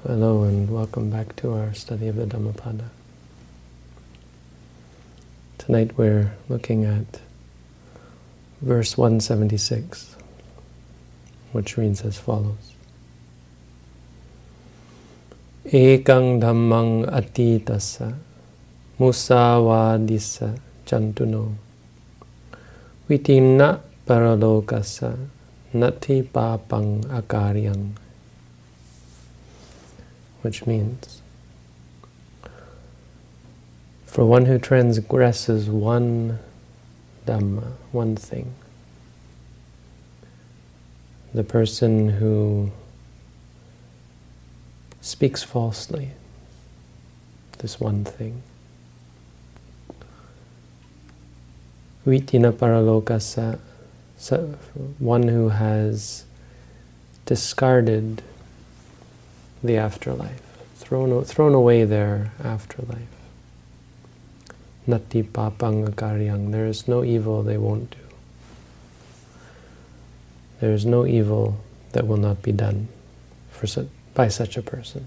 Hello and welcome back to our study of the Dhammapada. Tonight we're looking at verse 176, which reads as follows. Ekang dhammang atitasa musavadisa chantuno vitimna paralokasa nati papang akaryang which means for one who transgresses one Dhamma, one thing, the person who speaks falsely, this one thing. Vitina paralokasa, one who has discarded the afterlife, thrown, thrown away their afterlife. Nati papang karyang, there is no evil they won't do. There is no evil that will not be done for by such a person.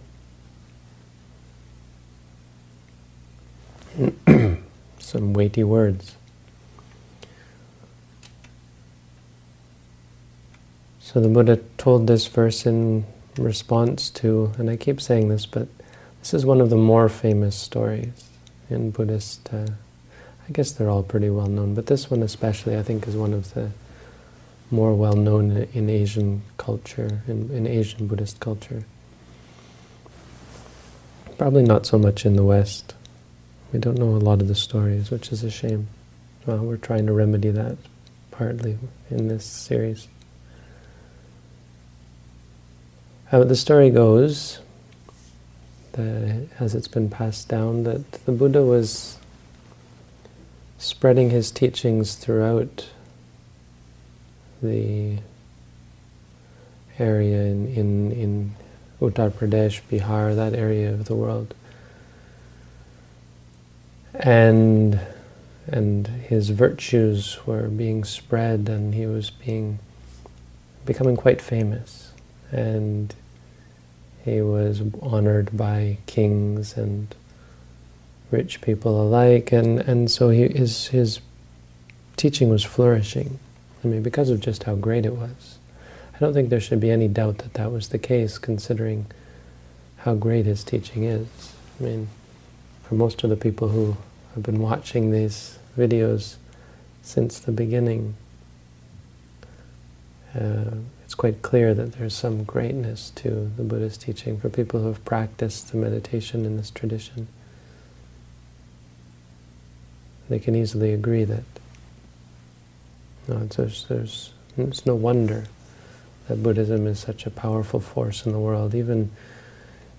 Some weighty words. So the Buddha told this verse in response to, and I keep saying this, but this is one of the more famous stories in Buddhist, uh, I guess they're all pretty well known, but this one especially I think is one of the more well known in Asian culture, in, in Asian Buddhist culture. Probably not so much in the West. We don't know a lot of the stories, which is a shame. Well, we're trying to remedy that partly in this series. The story goes, the, as it's been passed down, that the Buddha was spreading his teachings throughout the area in, in, in Uttar Pradesh, Bihar, that area of the world. And, and his virtues were being spread and he was being becoming quite famous. And he was honored by kings and rich people alike, and, and so he, his, his teaching was flourishing. I mean, because of just how great it was. I don't think there should be any doubt that that was the case, considering how great his teaching is. I mean, for most of the people who have been watching these videos since the beginning, uh, it's quite clear that there's some greatness to the Buddhist teaching for people who have practiced the meditation in this tradition. They can easily agree that no, there's, there's, it's no wonder that Buddhism is such a powerful force in the world, even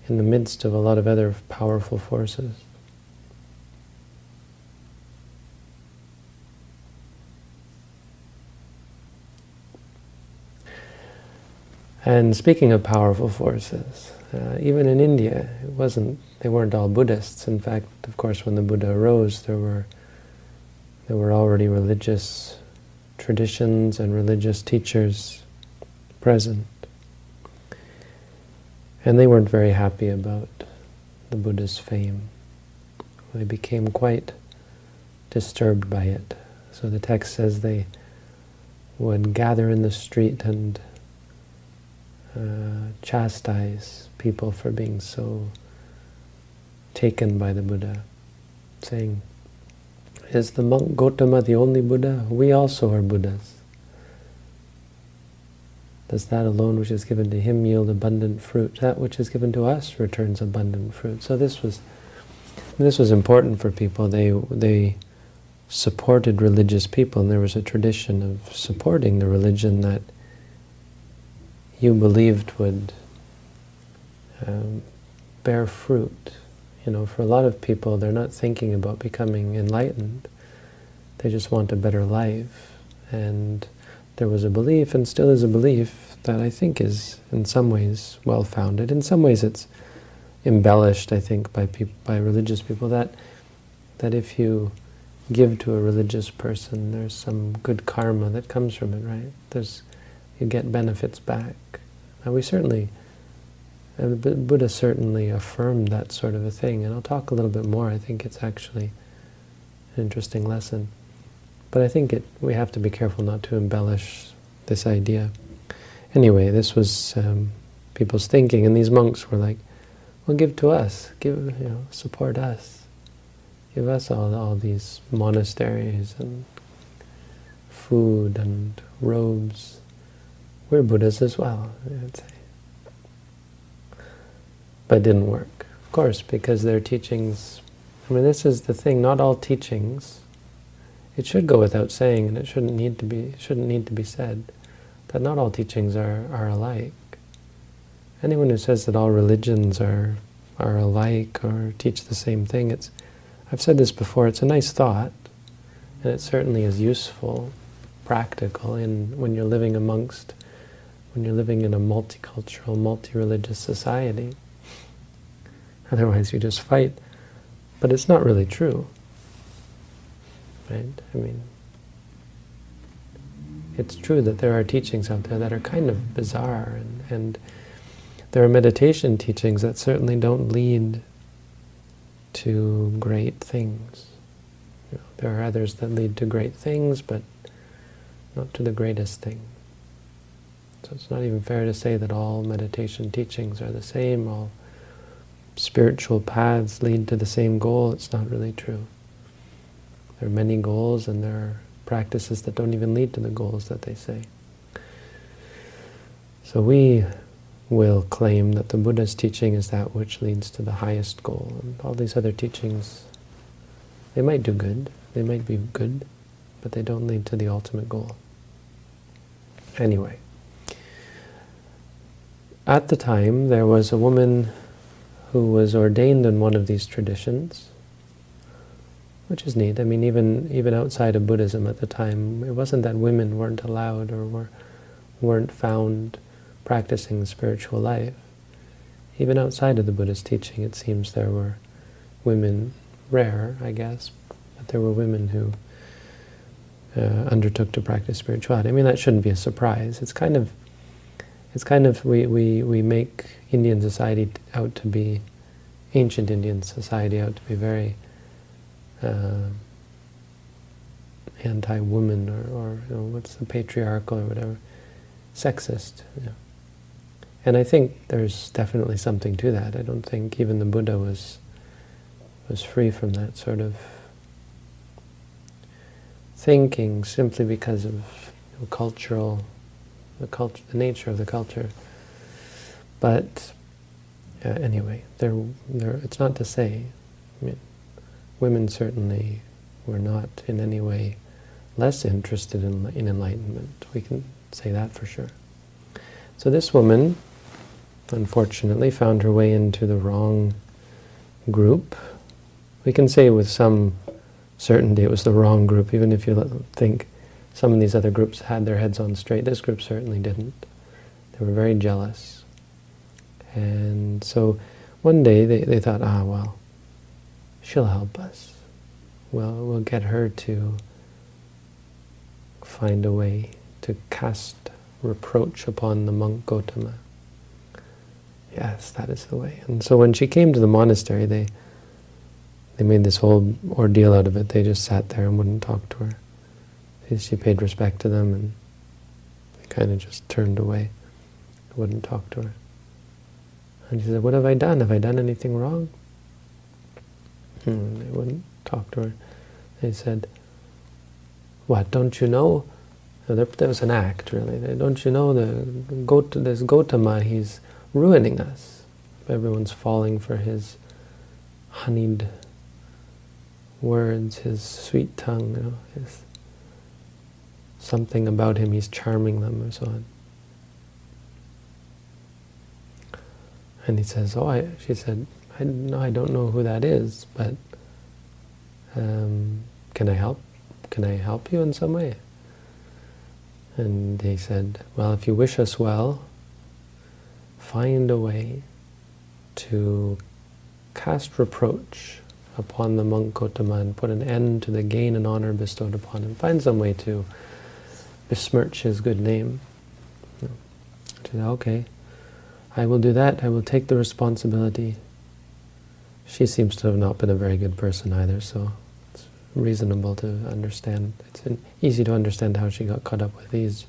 in the midst of a lot of other powerful forces. And speaking of powerful forces, uh, even in India, it wasn't they weren't all Buddhists. In fact, of course, when the Buddha arose, there were there were already religious traditions and religious teachers present. And they weren't very happy about the Buddha's fame. They became quite disturbed by it. So the text says they would gather in the street and uh, chastise people for being so taken by the Buddha, saying, is the monk Gotama the only Buddha? We also are Buddhas. Does that alone which is given to him yield abundant fruit? That which is given to us returns abundant fruit. So this was this was important for people. They they supported religious people, and there was a tradition of supporting the religion that you believed would um, bear fruit. You know, for a lot of people, they're not thinking about becoming enlightened. They just want a better life. And there was a belief, and still is a belief, that I think is, in some ways, well-founded. In some ways, it's embellished, I think, by by religious people, that that if you give to a religious person, there's some good karma that comes from it, right? There's you get benefits back. Now we certainly And Buddha certainly affirmed that sort of a thing, and I'll talk a little bit more. I think it's actually an interesting lesson. But I think it, we have to be careful not to embellish this idea. Anyway, this was um, people's thinking, and these monks were like, well, give to us, give, you know, support us. Give us all, all these monasteries and food and robes. We're Buddhas as well, I'd say. But it didn't work, of course, because their teachings, I mean, this is the thing, not all teachings, it should go without saying, and it shouldn't need to be, shouldn't need to be said, that not all teachings are, are alike. Anyone who says that all religions are, are alike or teach the same thing, it's, I've said this before, it's a nice thought, and it certainly is useful, practical, in when you're living amongst, when you're living in a multicultural, multi-religious society. Otherwise you just fight. But it's not really true. Right? I mean, it's true that there are teachings out there that are kind of bizarre, and, and there are meditation teachings that certainly don't lead to great things. You know, there are others that lead to great things, but not to the greatest thing. So it's not even fair to say that all meditation teachings are the same, all spiritual paths lead to the same goal. It's not really true. There are many goals and there are practices that don't even lead to the goals that they say. So we will claim that the Buddha's teaching is that which leads to the highest goal. And all these other teachings, they might do good, they might be good, but they don't lead to the ultimate goal. Anyway, at the time there was a woman who was ordained in one of these traditions, which is neat. I mean, even even outside of Buddhism at the time, it wasn't that women weren't allowed or were, weren't found practicing spiritual life. Even outside of the Buddhist teaching, it seems there were women, rare, I guess, but there were women who uh, undertook to practice spirituality. I mean, that shouldn't be a surprise. It's kind of it's kind of, we, we, we make Indian society out to be, ancient Indian society out to be very uh, anti-woman or, or you know, what's the patriarchal or whatever, sexist. You know. And I think there's definitely something to that. I don't think even the Buddha was was free from that sort of thinking simply because of you know, cultural the culture, the nature of the culture. But uh, anyway. It's not to say. I mean, women certainly were not in any way less interested in, in enlightenment. We can say that for sure. So this woman, unfortunately, found her way into the wrong group. We can say with some certainty it was the wrong group, even if you think some of these other groups had their heads on straight. This group certainly didn't. They were very jealous. And so one day they, they thought, ah, well, she'll help us. Well, we'll get her to find a way to cast reproach upon the monk Gotama. Yes, that is the way. And so when she came to the monastery, they they made this whole ordeal out of it. They just sat there and wouldn't talk to her. She paid respect to them and they kind of just turned away. Wouldn't talk to her. And she said, what have I done? Have I done anything wrong? Hmm, they wouldn't talk to her. They said, what, don't you know? There, was an act, really. Don't you know the Got this Gotama, he's ruining us. Everyone's falling for his honeyed words, his sweet tongue, you know, his something about him, he's charming them or so on. And he says, oh, I, she said, I, no, I don't know who that is, but um, can I help? Can I help you in some way? And he said, well, if you wish us well, find a way to cast reproach upon the monk Gotama and put an end to the gain and honor bestowed upon him. Find some way to besmirch his good name. She said, okay, I will do that, I will take the responsibility. She seems to have not been a very good person either, so it's reasonable to understand. It's easy to understand how she got caught up with these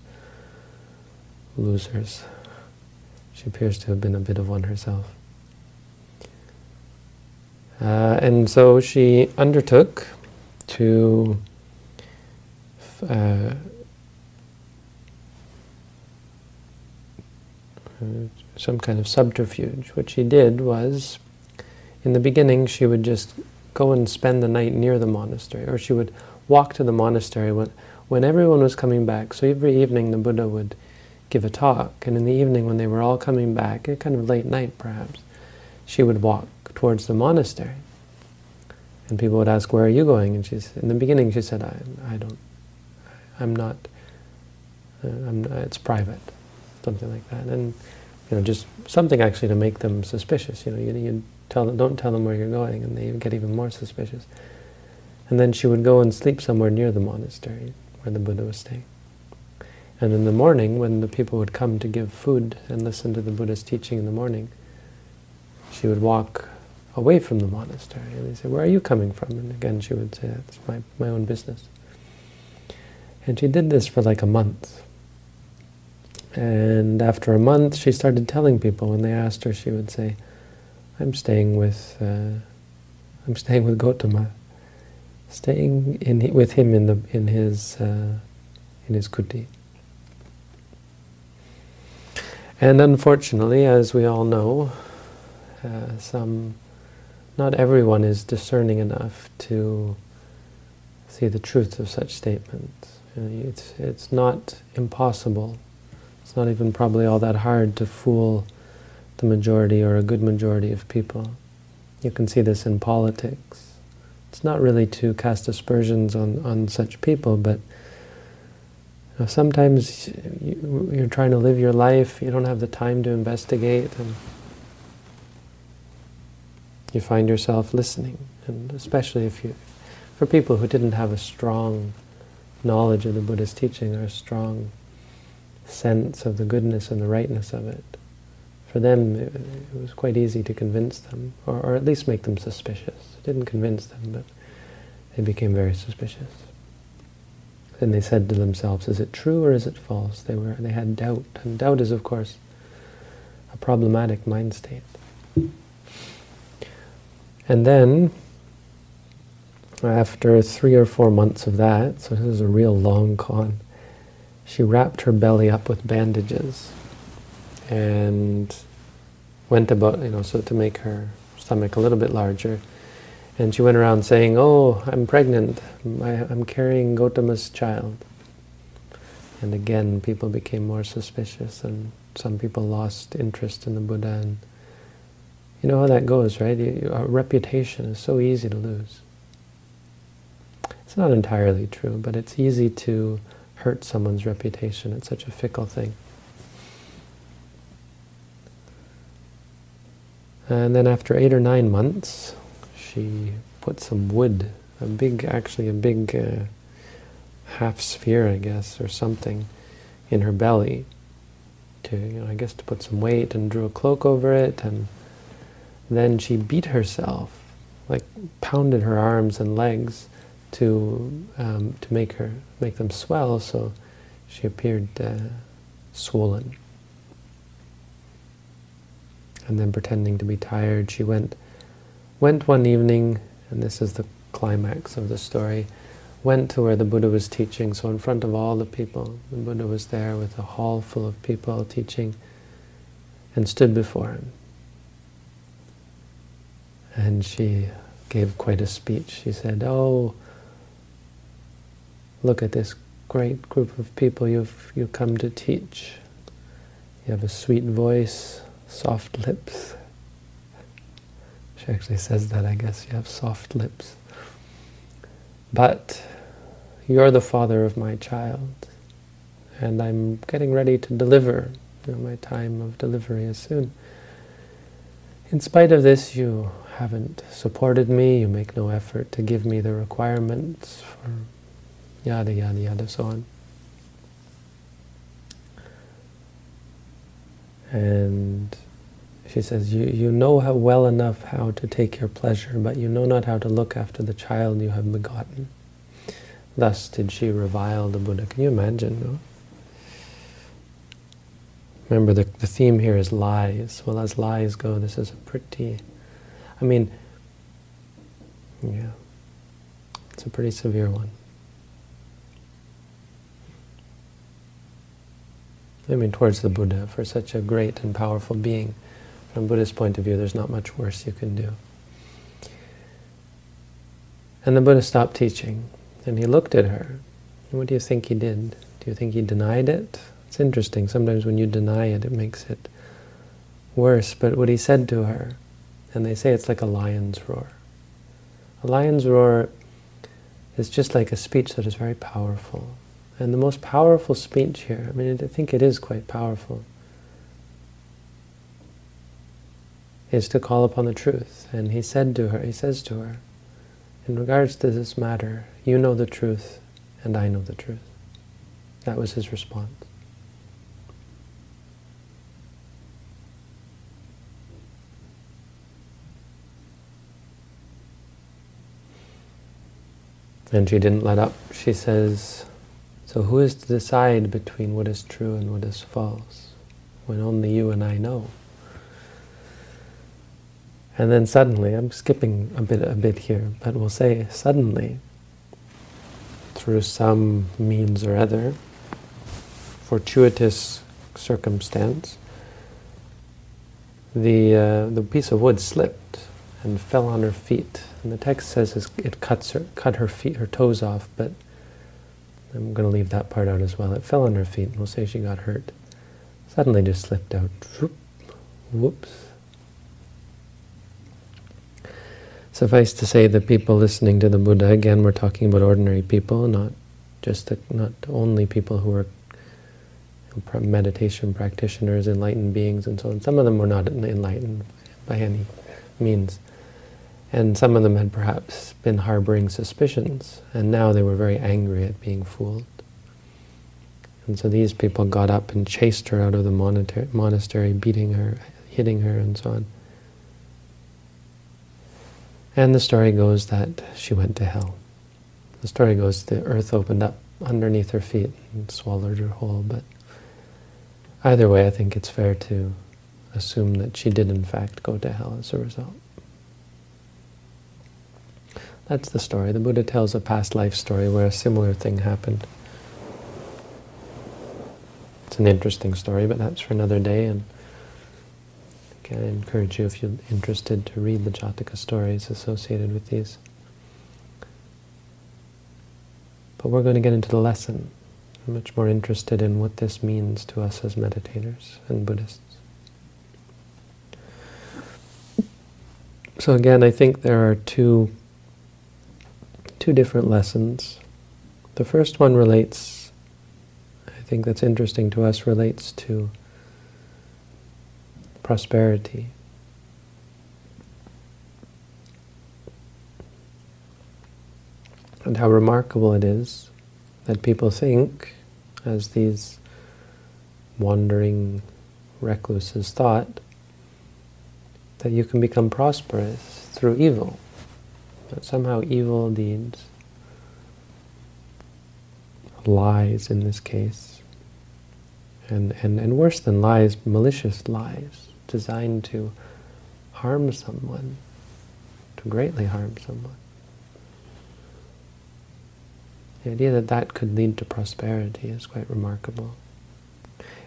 losers. She appears to have been a bit of one herself. Uh, and so she undertook to uh, some kind of subterfuge. What she did was, in the beginning, she would just go and spend the night near the monastery, or she would walk to the monastery when, when everyone was coming back. So every evening the Buddha would give a talk, and in the evening when they were all coming back, a kind of late night perhaps, she would walk towards the monastery. And people would ask, where are you going? And she's, in the beginning she said, I, I don't, I'm not, uh, I'm, it's private, something like that. And, you know, just something actually to make them suspicious. You know, you, you tell them, don't tell them where you're going, and they get even more suspicious. And then she would go and sleep somewhere near the monastery where the Buddha was staying. And in the morning, when the people would come to give food and listen to the Buddha's teaching in the morning, she would walk away from the monastery. And they say, where are you coming from? And again, she would say, that's my, my own business. And she did this for like a month. And after a month, she started telling people. When they asked her, she would say, I'm staying with, uh, I'm staying with Gotama, staying in, with him in, the, in, his, uh, in his kuti. And unfortunately, as we all know, uh, some not everyone is discerning enough to see the truth of such statements. You know, it's, it's not impossible. It's not even probably all that hard to fool the majority or a good majority of people. You can see this in politics. It's not really to cast aspersions on, on such people, but you know, sometimes you, you're trying to live your life, you don't have the time to investigate, and you find yourself listening, and especially if you, for people who didn't have a strong knowledge of the Buddha's teaching or a strong sense of the goodness and the rightness of it, for them it, it was quite easy to convince them, or, or at least make them suspicious. It didn't convince them, but they became very suspicious. And they said to themselves, is it true or is it false? They were they had doubt, and doubt is of course a problematic mind state. And then, after three or four months of that, so this is a real long con, she wrapped her belly up with bandages and went about, you know, so to make her stomach a little bit larger. And she went around saying, oh, I'm pregnant, I, am carrying Gotama's child. And again, people became more suspicious and some people lost interest in the Buddha and you know how that goes, right? A reputation is so easy to lose. It's not entirely true, but it's easy to hurt someone's reputation. It's such a fickle thing. And then after eight or nine months, she put some wood, a big, actually a big uh, half sphere, I guess, or something, in her belly to, you know, I guess to put some weight and drew a cloak over it and then she beat herself, like pounded her arms and legs to um, to make her make them swell, so she appeared uh, swollen. And then, pretending to be tired, she went went one evening, and this is the climax of the story. Went to where the Buddha was teaching, so in front of all the people, the Buddha was there with a hall full of people teaching, and stood before him. And she gave quite a speech. She said, oh, look at this great group of people you've you come to teach. You have a sweet voice, soft lips. She actually says that, I guess, you have soft lips. But you're the father of my child, and I'm getting ready to deliver. You know, my time of delivery is soon. In spite of this, you haven't supported me, you make no effort to give me the requirements for yada yada yada so on. And she says, you, you know how well enough how to take your pleasure, but you know not how to look after the child you have begotten. Thus did she revile the Buddha. Can you imagine, no? Remember, the, the theme here is lies. Well, as lies go, this is a pretty, I mean, yeah, it's a pretty severe one. I mean, towards the Buddha, for such a great and powerful being. From Buddha's point of view, there's not much worse you can do. And the Buddha stopped teaching, and he looked at her. And what do you think he did? Do you think he denied it? It's interesting. Sometimes when you deny it, it makes it worse. But what he said to her, and they say it's like a lion's roar. A lion's roar is just like a speech that is very powerful. And the most powerful speech here, I mean, I think it is quite powerful, is to call upon the truth. And he said to her, he says to her, in regards to this matter, you know the truth, and I know the truth. That was his response. And she didn't let up. She says, so who is to decide between what is true and what is false, when only you and I know? And then suddenly, I'm skipping a bit, a bit here, but we'll say suddenly, through some means or other, fortuitous circumstance, the, uh, the piece of wood slipped and fell on her feet. And the text says it cuts her, cut her feet, her toes off, but I'm going to leave that part out as well. It fell on her feet, and we'll say she got hurt. Suddenly just slipped out. Whoops. Suffice to say, the people listening to the Buddha, again, we're talking about ordinary people, not just the, not only people who are meditation practitioners, enlightened beings, and so on. Some of them were not enlightened by any means. And some of them had perhaps been harboring suspicions, and now they were very angry at being fooled. And so these people got up and chased her out of the monastery, beating her, hitting her, and so on. And the story goes that she went to hell. The story goes the earth opened up underneath her feet and swallowed her whole. But either way, I think it's fair to assume that she did in fact go to hell as a result. That's the story. The Buddha tells a past life story where a similar thing happened. It's an interesting story, but that's for another day. And again, I encourage you, if you're interested, to read the Jataka stories associated with these. But we're going to get into the lesson. I'm much more interested in what this means to us as meditators and Buddhists. So again, I think there are two two different lessons. The first one relates, I think that's interesting to us, relates to prosperity. And how remarkable it is that people think, as these wandering recluses thought, that you can become prosperous through evil that somehow evil deeds, lies in this case, and, and, and worse than lies, malicious lies, designed to harm someone, to greatly harm someone. The idea that that could lead to prosperity is quite remarkable.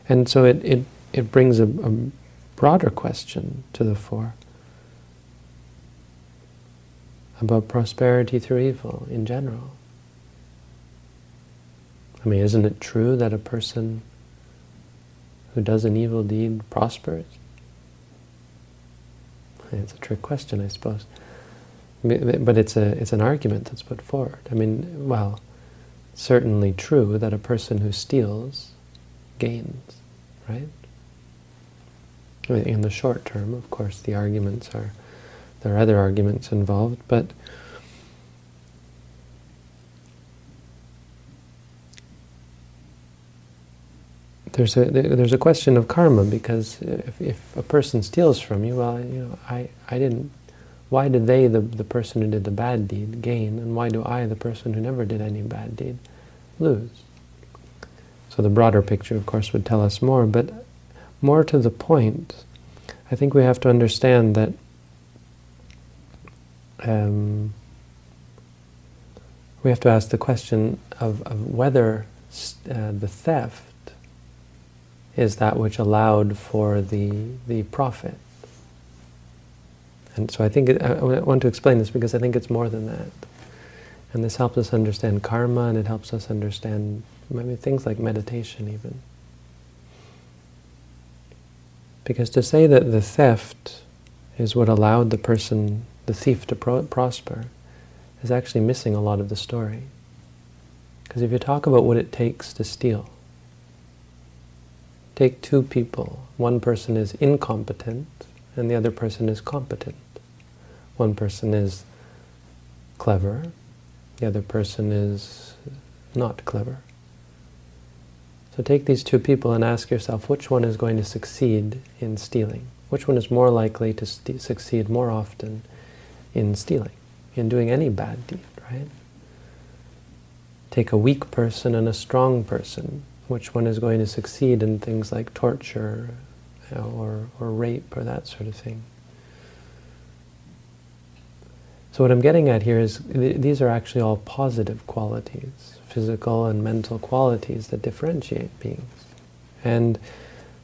And so it, it, it brings a, a broader question to the fore about prosperity through evil in general. I mean, isn't it true that a person who does an evil deed prospers? It's a trick question, I suppose. But it's a it's an argument that's put forward. I mean, well, certainly true that a person who steals gains, right? In the short term, of course, the arguments are there are other arguments involved, but there's a there's a question of karma because if, if a person steals from you, well, you know, I, I didn't. Why did they, the the person who did the bad deed, gain, and why do I, the person who never did any bad deed, lose? So the broader picture, of course, would tell us more, but more to the point, I think we have to understand that um, we have to ask the question of, of whether uh, the theft is that which allowed for the, the profit. And so I think, it, I want to explain this because I think it's more than that. And this helps us understand karma and it helps us understand maybe things like meditation even. Because to say that the theft is what allowed the person, the thief, to pro prosper is actually missing a lot of the story. Because if you talk about what it takes to steal, take two people. One person is incompetent and the other person is competent. One person is clever, the other person is not clever. So take these two people and ask yourself which one is going to succeed in stealing. Which one is more likely to succeed more often in stealing, in doing any bad deed, right? Take a weak person and a strong person. Which one is going to succeed in things like torture or, or rape or that sort of thing? So what I'm getting at here is th these are actually all positive qualities physical and mental qualities that differentiate beings. And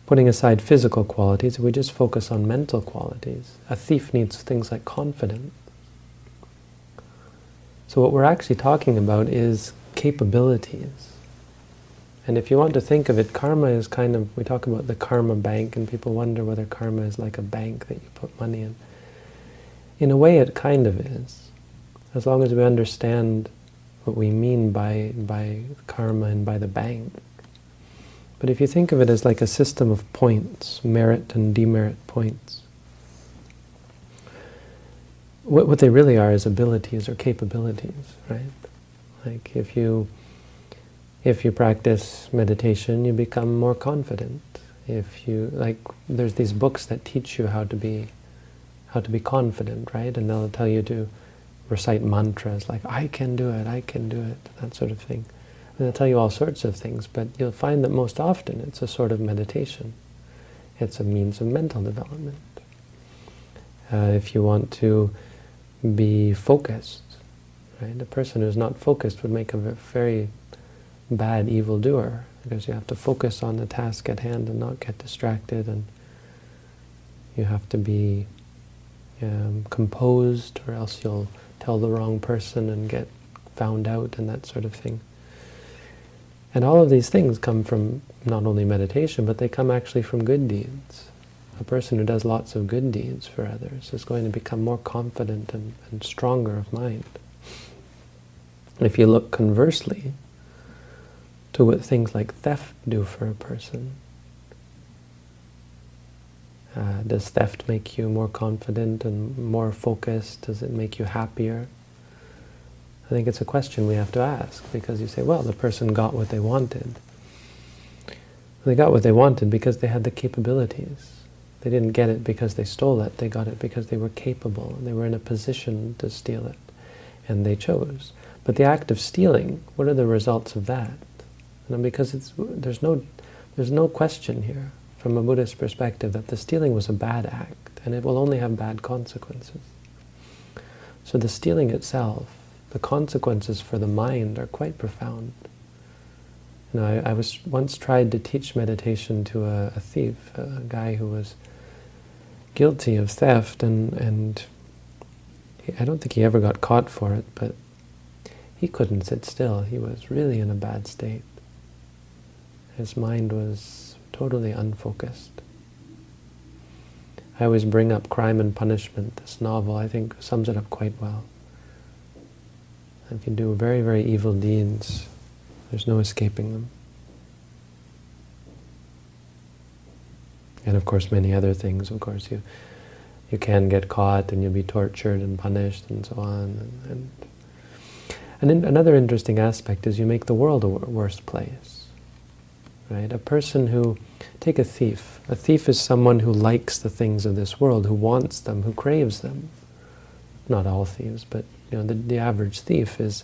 putting aside physical qualities, we just focus on mental qualities, a thief needs things like confidence. So what we're actually talking about is capabilities. And if you want to think of it, karma is kind of, we talk about the karma bank, and people wonder whether karma is like a bank that you put money in. In a way, it kind of is. As long as we understand what we mean by, by karma and by the bank. But if you think of it as like a system of points, merit and demerit points, what, what they really are is abilities or capabilities, right? Like if you, if you practice meditation, you become more confident. If you, like, there's these books that teach you how to be, how to be confident, right? And they'll tell you to recite mantras like, I can do it, I can do it, that sort of thing. They'll tell you all sorts of things, but you'll find that most often it's a sort of meditation. It's a means of mental development. Uh, if you want to be focused, right? A person who's not focused would make a very bad evildoer because you have to focus on the task at hand and not get distracted and you have to be um, composed or else you'll tell the wrong person and get found out and that sort of thing. And all of these things come from not only meditation, but they come actually from good deeds. A person who does lots of good deeds for others is going to become more confident and, and stronger of mind. If you look conversely to what things like theft do for a person, uh, does theft make you more confident and more focused? Does it make you happier? I think it's a question we have to ask because you say, well, the person got what they wanted. They got what they wanted because they had the capabilities. They didn't get it because they stole it. They got it because they were capable. And they were in a position to steal it. And they chose. But the act of stealing, what are the results of that? And because it's, there's, no, there's no question here from a Buddhist perspective that the stealing was a bad act and it will only have bad consequences. So the stealing itself, the consequences for the mind are quite profound. You know, I, I was once tried to teach meditation to a, a thief, a guy who was guilty of theft and, and he, I don't think he ever got caught for it, but he couldn't sit still. He was really in a bad state. His mind was totally unfocused. I always bring up Crime and Punishment, this novel, I think sums it up quite well. If you do very, very evil deeds, there's no escaping them. And of course many other things, of course you you can get caught and you'll be tortured and punished and so on. And, and, and another interesting aspect is you make the world a worse place. right? A person who, take a thief. A thief is someone who likes the things of this world, who wants them, who craves them. Not all thieves, but you know, the, the average thief is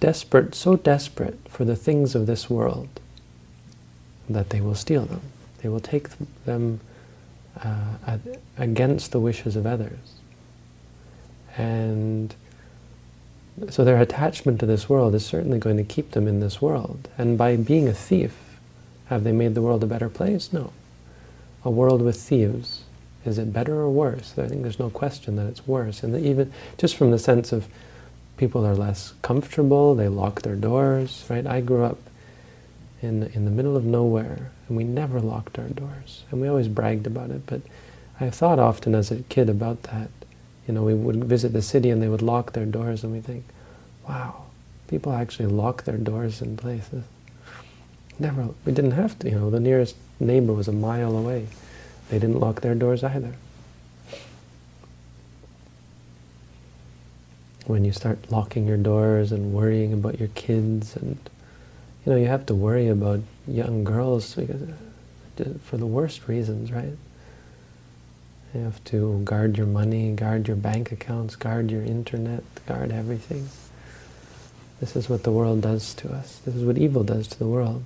desperate, so desperate for the things of this world that they will steal them. They will take them uh, against the wishes of others. And so their attachment to this world is certainly going to keep them in this world. And by being a thief, have they made the world a better place? No. A world with thieves, is it better or worse? I think there's no question that it's worse. And even just from the sense of people are less comfortable, they lock their doors, right? I grew up in, in the middle of nowhere, and we never locked our doors. And we always bragged about it, but I thought often as a kid about that. You know, we would visit the city and they would lock their doors and we think, wow, people actually lock their doors in places. Never, we didn't have to, you know, the nearest neighbor was a mile away. They didn't lock their doors either. When you start locking your doors and worrying about your kids and, you know, you have to worry about young girls because, for the worst reasons, right? You have to guard your money, guard your bank accounts, guard your internet, guard everything. This is what the world does to us. This is what evil does to the world.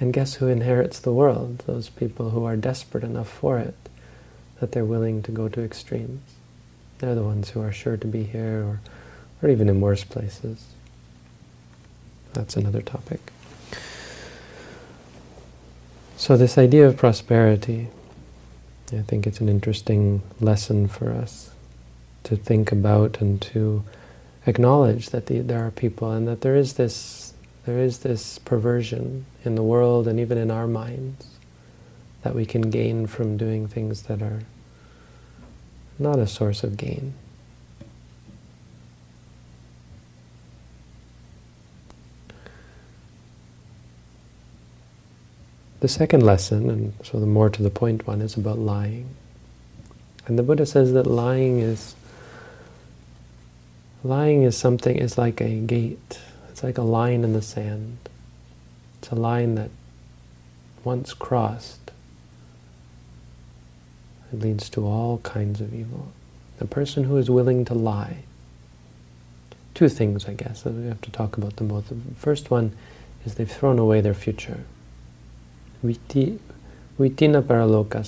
And guess who inherits the world? Those people who are desperate enough for it that they're willing to go to extremes. They're the ones who are sure to be here or, or even in worse places. That's another topic. So this idea of prosperity, I think it's an interesting lesson for us to think about and to acknowledge that the, there are people and that there is this there is this perversion in the world and even in our minds that we can gain from doing things that are not a source of gain. The second lesson, and so the more to the point one, is about lying. And the Buddha says that lying is lying is something is like a gate. It's like a line in the sand. It's a line that once crossed, it leads to all kinds of evil. The person who is willing to lie. Two things, I guess. We have to talk about them both. The first one is they've thrown away their future. Viti, vitina paraloka,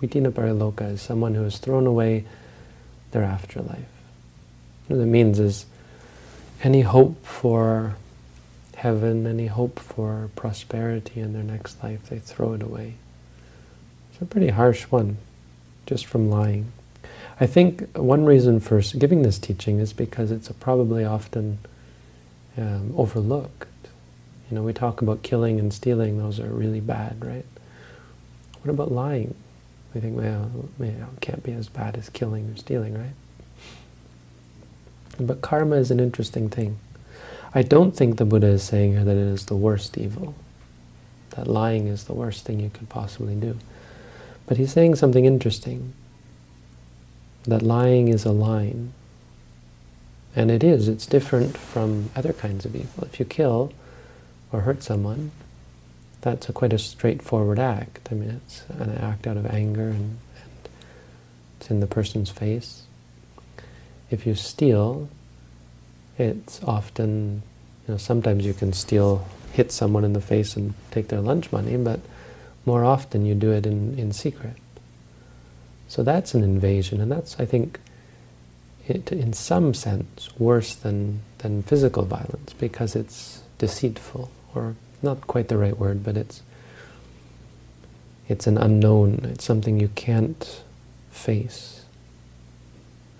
vitina paraloka is someone who has thrown away their afterlife. What it means is any hope for heaven, any hope for prosperity in their next life, they throw it away. It's a pretty harsh one, just from lying. I think one reason for giving this teaching is because it's probably often um, overlooked. You know, we talk about killing and stealing, those are really bad, right? What about lying? We think, well, you it can't be as bad as killing or stealing, right? But karma is an interesting thing. I don't think the Buddha is saying here that it is the worst evil, that lying is the worst thing you could possibly do. But he's saying something interesting, that lying is a line. And it is, it's different from other kinds of evil. If you kill, or hurt someone, that's a quite a straightforward act. I mean, it's an act out of anger and, and it's in the person's face. If you steal, it's often, you know, sometimes you can steal, hit someone in the face and take their lunch money, but more often you do it in, in secret. So that's an invasion, and that's, I think, it, in some sense, worse than, than physical violence, because it's deceitful or not quite the right word, but it's it's an unknown. It's something you can't face.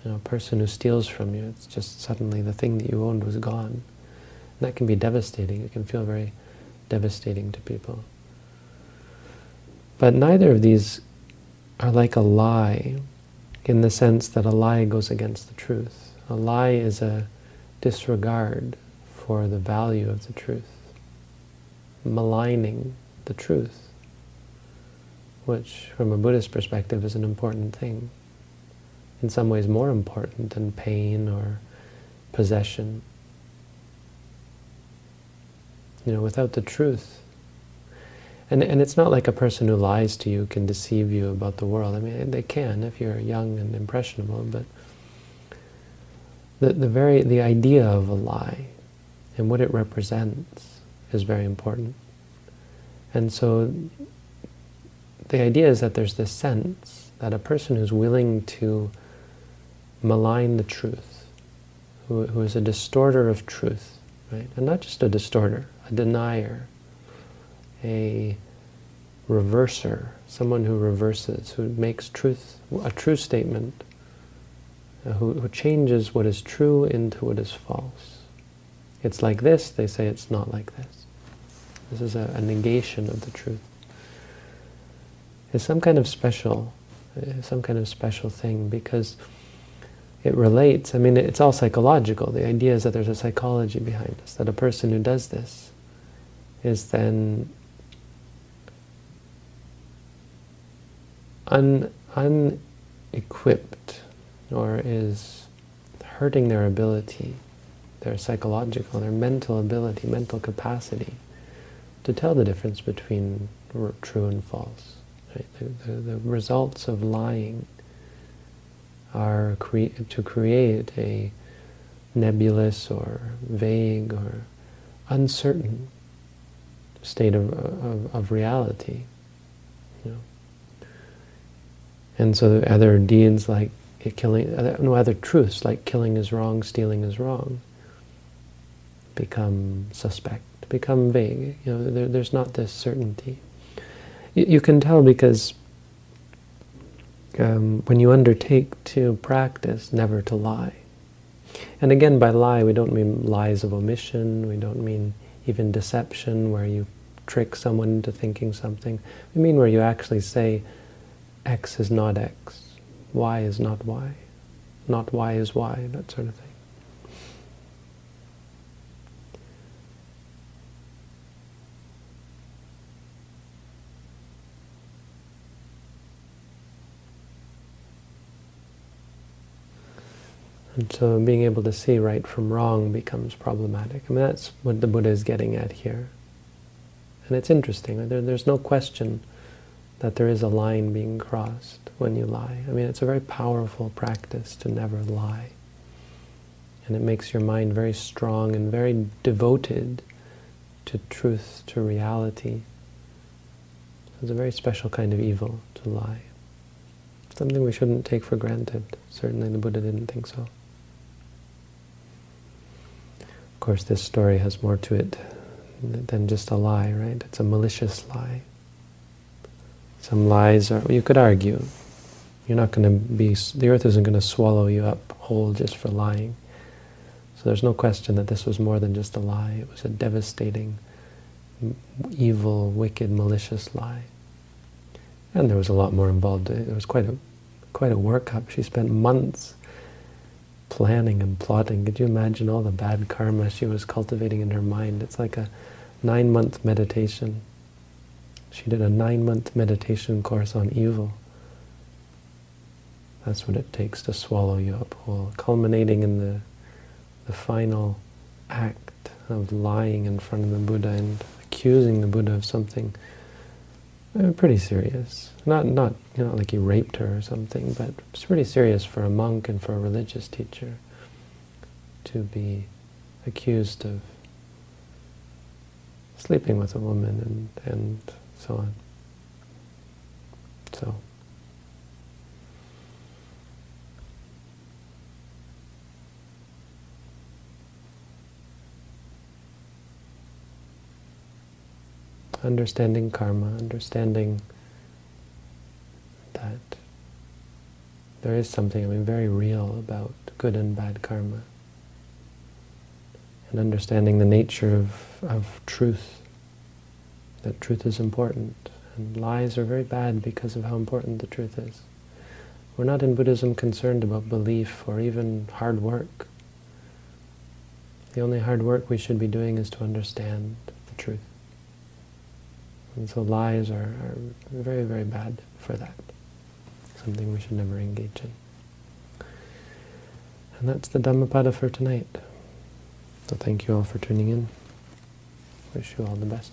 You know, a person who steals from you, it's just suddenly the thing that you owned was gone. And that can be devastating. It can feel very devastating to people. But neither of these are like a lie in the sense that a lie goes against the truth. A lie is a disregard for the value of the truth maligning the truth, which from a Buddhist perspective is an important thing. In some ways more important than pain or possession. You know, without the truth. And, and it's not like a person who lies to you can deceive you about the world. I mean, they can if you're young and impressionable, but the, the very the idea of a lie and what it represents is very important. And so the idea is that there's this sense that a person who's willing to malign the truth, who, who is a distorter of truth, right? And not just a distorter, a denier, a reverser, someone who reverses, who makes truth a true statement, uh, who, who changes what is true into what is false. It's like this, they say it's not like this. This is a, a negation of the truth. It's some kind of special, uh, some kind of special thing because it relates. I mean, it's all psychological. The idea is that there's a psychology behind this, that a person who does this is then un, unequipped or is hurting their ability, their psychological, their mental ability, mental capacity to tell the difference between true and false. Right? The, the, the, results of lying are cre to create a nebulous or vague or uncertain state of, of, of reality. You know? And so other deeds like killing, no other truths like killing is wrong, stealing is wrong, become suspect, become vague. You know, there, there's not this certainty. You, you can tell because um, when you undertake to practice never to lie, and again, by lie, we don't mean lies of omission, we don't mean even deception, where you trick someone into thinking something. We mean where you actually say, X is not X, Y is not Y, not Y is Y, that sort of thing. And so being able to see right from wrong becomes problematic. I mean, that's what the Buddha is getting at here. And it's interesting. There, there's no question that there is a line being crossed when you lie. I mean, it's a very powerful practice to never lie. And it makes your mind very strong and very devoted to truth, to reality. It's a very special kind of evil to lie. Something we shouldn't take for granted. Certainly the Buddha didn't think so. Of course, this story has more to it than just a lie, right? It's a malicious lie. Some lies are, you could argue, you're not going to be, the earth isn't going to swallow you up whole just for lying. So there's no question that this was more than just a lie. It was a devastating, evil, wicked, malicious lie. And there was a lot more involved. It was quite a, quite a workup. She spent months planning and plotting. Could you imagine all the bad karma she was cultivating in her mind? It's like a nine-month meditation. She did a nine-month meditation course on evil. That's what it takes to swallow you up whole, culminating in the, the final act of lying in front of the Buddha and accusing the Buddha of something uh, pretty serious. Not, not, you know, like he raped her or something, but it's pretty serious for a monk and for a religious teacher to be accused of sleeping with a woman and, and so on. So. understanding karma, understanding that there is something, I mean, very real about good and bad karma. And understanding the nature of, of truth, that truth is important. And lies are very bad because of how important the truth is. We're not in Buddhism concerned about belief or even hard work. The only hard work we should be doing is to understand the truth. And so lies are, are very, very bad for that. Something we should never engage in. And that's the Dhammapada for tonight. So thank you all for tuning in. Wish you all the best.